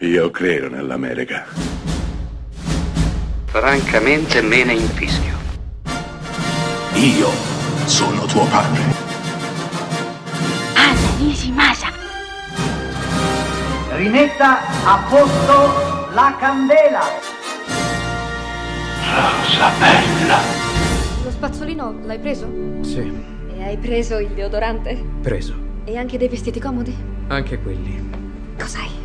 Io credo nell'America. Francamente me ne infischio. Io sono tuo padre. Anna Nishimasa. Rimetta a posto la candela. Rosa bella. Lo spazzolino l'hai preso? Sì, E hai preso il deodorante? preso. E anche dei vestiti comodi? Anche quelli. Cos'hai?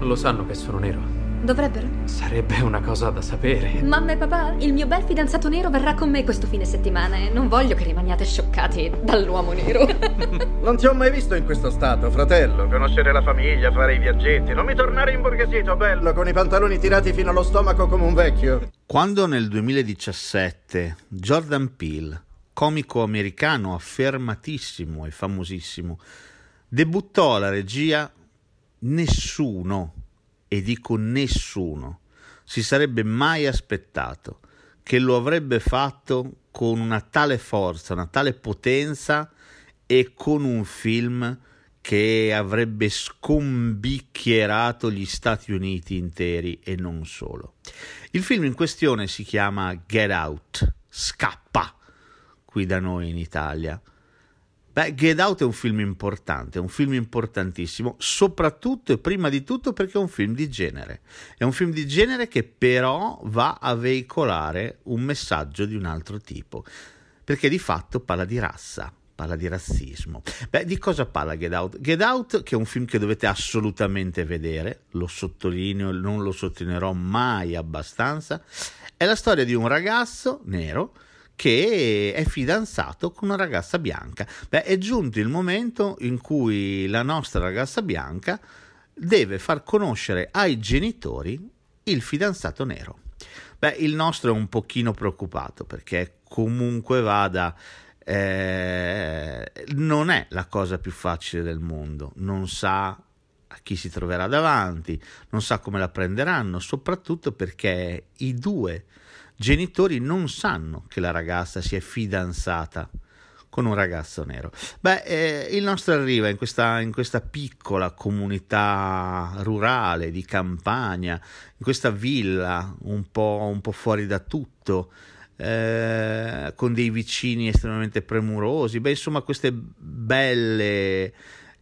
Lo sanno che sono nero. Dovrebbero. Sarebbe una cosa da sapere. Mamma e papà, il mio bel fidanzato nero verrà con me questo fine settimana e non voglio che rimaniate scioccati dall'uomo nero. Non ti ho mai visto in questo stato, fratello. Conoscere la famiglia, fare i viaggetti. Non mi tornare imborghesito, bello, con i pantaloni tirati fino allo stomaco come un vecchio. Quando nel 2017 Jordan Peele, comico americano affermatissimo e famosissimo, debuttò alla regia, nessuno, e dico nessuno, si sarebbe mai aspettato che lo avrebbe fatto con una tale forza, una tale potenza e con un film che avrebbe scombicchierato gli Stati Uniti interi e non solo. Il film in questione si chiama Get Out, Scappa, qui da noi in Italia. Beh, Get Out è un film importante, è un film importantissimo, soprattutto e prima di tutto perché è un film di genere. È un film di genere che però va a veicolare un messaggio di un altro tipo, perché di fatto parla di razza, parla di razzismo. Beh, di cosa parla Get Out? Get Out, che è un film che dovete assolutamente vedere, lo sottolineo, non lo sottolineerò mai abbastanza, è la storia di un ragazzo nero che è fidanzato con una ragazza bianca. Beh, è giunto il momento in cui la nostra ragazza bianca deve far conoscere ai genitori il fidanzato nero. Beh, il nostro è un pochino preoccupato perché comunque vada eh, non è la cosa più facile del mondo, non sa a chi si troverà davanti, non sa come la prenderanno, soprattutto perché i due genitori non sanno che la ragazza si è fidanzata con un ragazzo nero. Beh, eh, il nostro arriva in questa, in questa piccola comunità rurale di campagna, in questa villa un po', un po fuori da tutto, eh, con dei vicini estremamente premurosi, beh, insomma, queste belle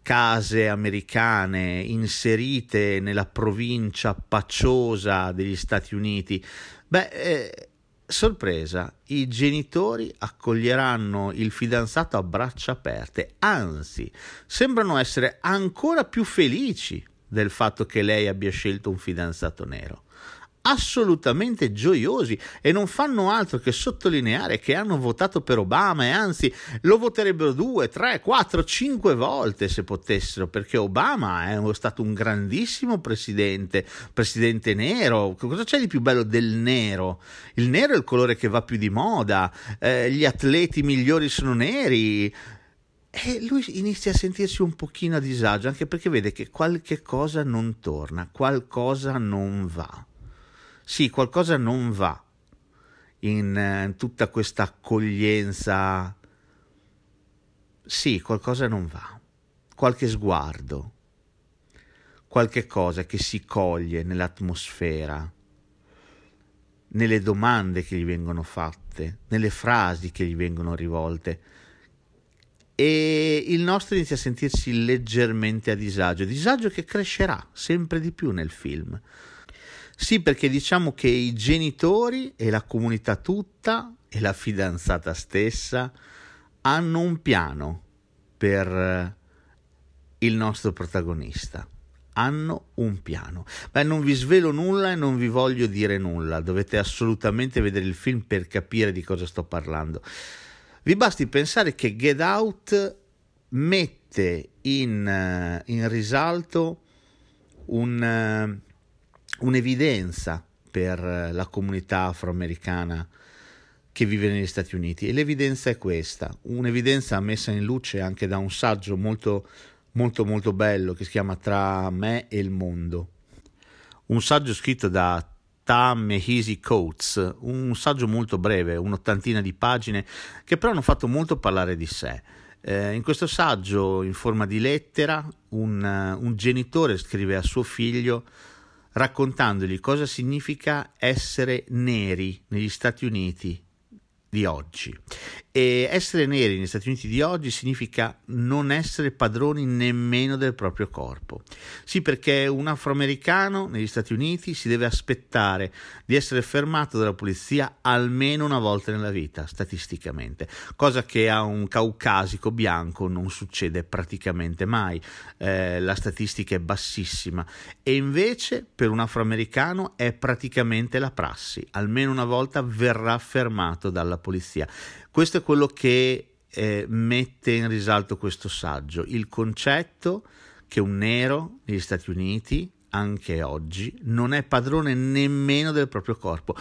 case americane inserite nella provincia pacciosa degli Stati Uniti. Beh, eh, sorpresa, i genitori accoglieranno il fidanzato a braccia aperte, anzi, sembrano essere ancora più felici del fatto che lei abbia scelto un fidanzato nero assolutamente gioiosi e non fanno altro che sottolineare che hanno votato per Obama e anzi lo voterebbero due, tre, quattro, cinque volte se potessero perché Obama è stato un grandissimo presidente, presidente nero. Cosa c'è di più bello del nero? Il nero è il colore che va più di moda, eh, gli atleti migliori sono neri. E lui inizia a sentirsi un pochino a disagio anche perché vede che qualche cosa non torna, qualcosa non va sì, qualcosa non va in, in tutta questa accoglienza. Sì, qualcosa non va. Qualche sguardo, qualche cosa che si coglie nell'atmosfera, nelle domande che gli vengono fatte, nelle frasi che gli vengono rivolte. E il nostro inizia a sentirsi leggermente a disagio, disagio che crescerà sempre di più nel film sì, perché diciamo che i genitori e la comunità tutta e la fidanzata stessa hanno un piano per eh, il nostro protagonista. Hanno un piano. Beh, non vi svelo nulla e non vi voglio dire nulla. Dovete assolutamente vedere il film per capire di cosa sto parlando. Vi basti pensare che Get Out mette in, eh, in risalto un eh, un'evidenza per la comunità afroamericana che vive negli Stati Uniti e l'evidenza è questa, un'evidenza messa in luce anche da un saggio molto molto molto bello che si chiama Tra me e il mondo. Un saggio scritto da Ta-Mehisi Coates, un saggio molto breve, un'ottantina di pagine, che però hanno fatto molto parlare di sé. Eh, in questo saggio, in forma di lettera, un, un genitore scrive a suo figlio raccontandogli cosa significa essere neri negli Stati Uniti di oggi. E essere neri negli Stati Uniti di oggi significa non essere padroni nemmeno del proprio corpo. Sì, perché un afroamericano negli Stati Uniti si deve aspettare di essere fermato dalla polizia almeno una volta nella vita, statisticamente, cosa che a un caucasico bianco non succede praticamente mai. Eh, la statistica è bassissima e invece per un afroamericano è praticamente la prassi, almeno una volta verrà fermato dalla polizia. Questo è quello che eh, mette in risalto questo saggio, il concetto che un nero negli Stati Uniti, anche oggi, non è padrone nemmeno del proprio corpo.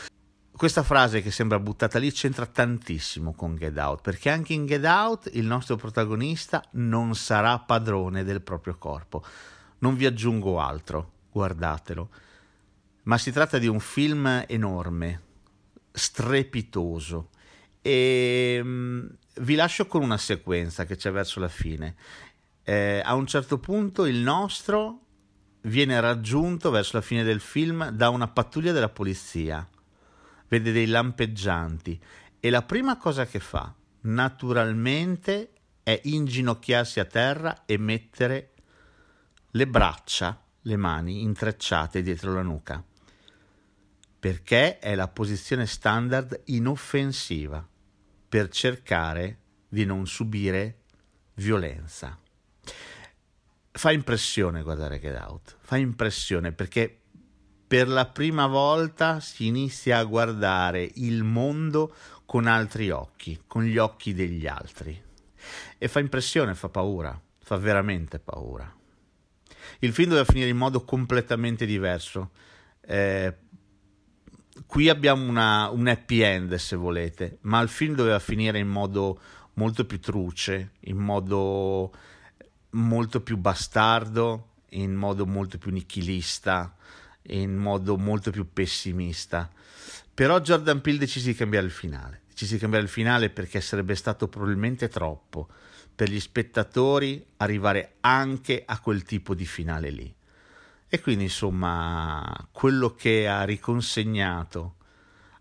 Questa frase che sembra buttata lì c'entra tantissimo con Get Out, perché anche in Get Out il nostro protagonista non sarà padrone del proprio corpo. Non vi aggiungo altro, guardatelo. Ma si tratta di un film enorme, strepitoso, e um, vi lascio con una sequenza che c'è verso la fine. Eh, a un certo punto il nostro viene raggiunto verso la fine del film da una pattuglia della polizia. Vede dei lampeggianti e la prima cosa che fa, naturalmente, è inginocchiarsi a terra e mettere le braccia, le mani intrecciate dietro la nuca, perché è la posizione standard inoffensiva per cercare di non subire violenza. Fa impressione guardare Get Out, fa impressione perché per la prima volta si inizia a guardare il mondo con altri occhi, con gli occhi degli altri. E fa impressione, fa paura, fa veramente paura. Il film doveva finire in modo completamente diverso. Eh, qui abbiamo una, un happy end se volete, ma il film doveva finire in modo molto più truce, in modo molto più bastardo, in modo molto più nichilista, in modo molto più pessimista. Però Jordan Peele decise di cambiare il finale. Decise di cambiare il finale perché sarebbe stato probabilmente troppo per gli spettatori arrivare anche a quel tipo di finale lì. E quindi insomma quello che ha riconsegnato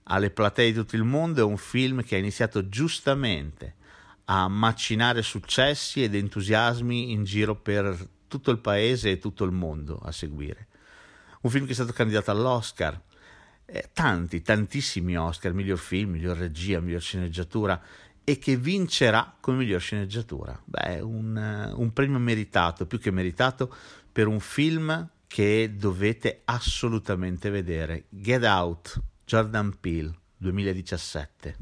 alle platee di tutto il mondo è un film che ha iniziato giustamente a macinare successi ed entusiasmi in giro per tutto il paese e tutto il mondo a seguire. Un film che è stato candidato all'Oscar, eh, tanti, tantissimi Oscar, miglior film, miglior regia, miglior sceneggiatura e che vincerà come miglior sceneggiatura. Beh, un, un premio meritato, più che meritato, per un film che dovete assolutamente vedere. Get Out, Jordan Peele, 2017.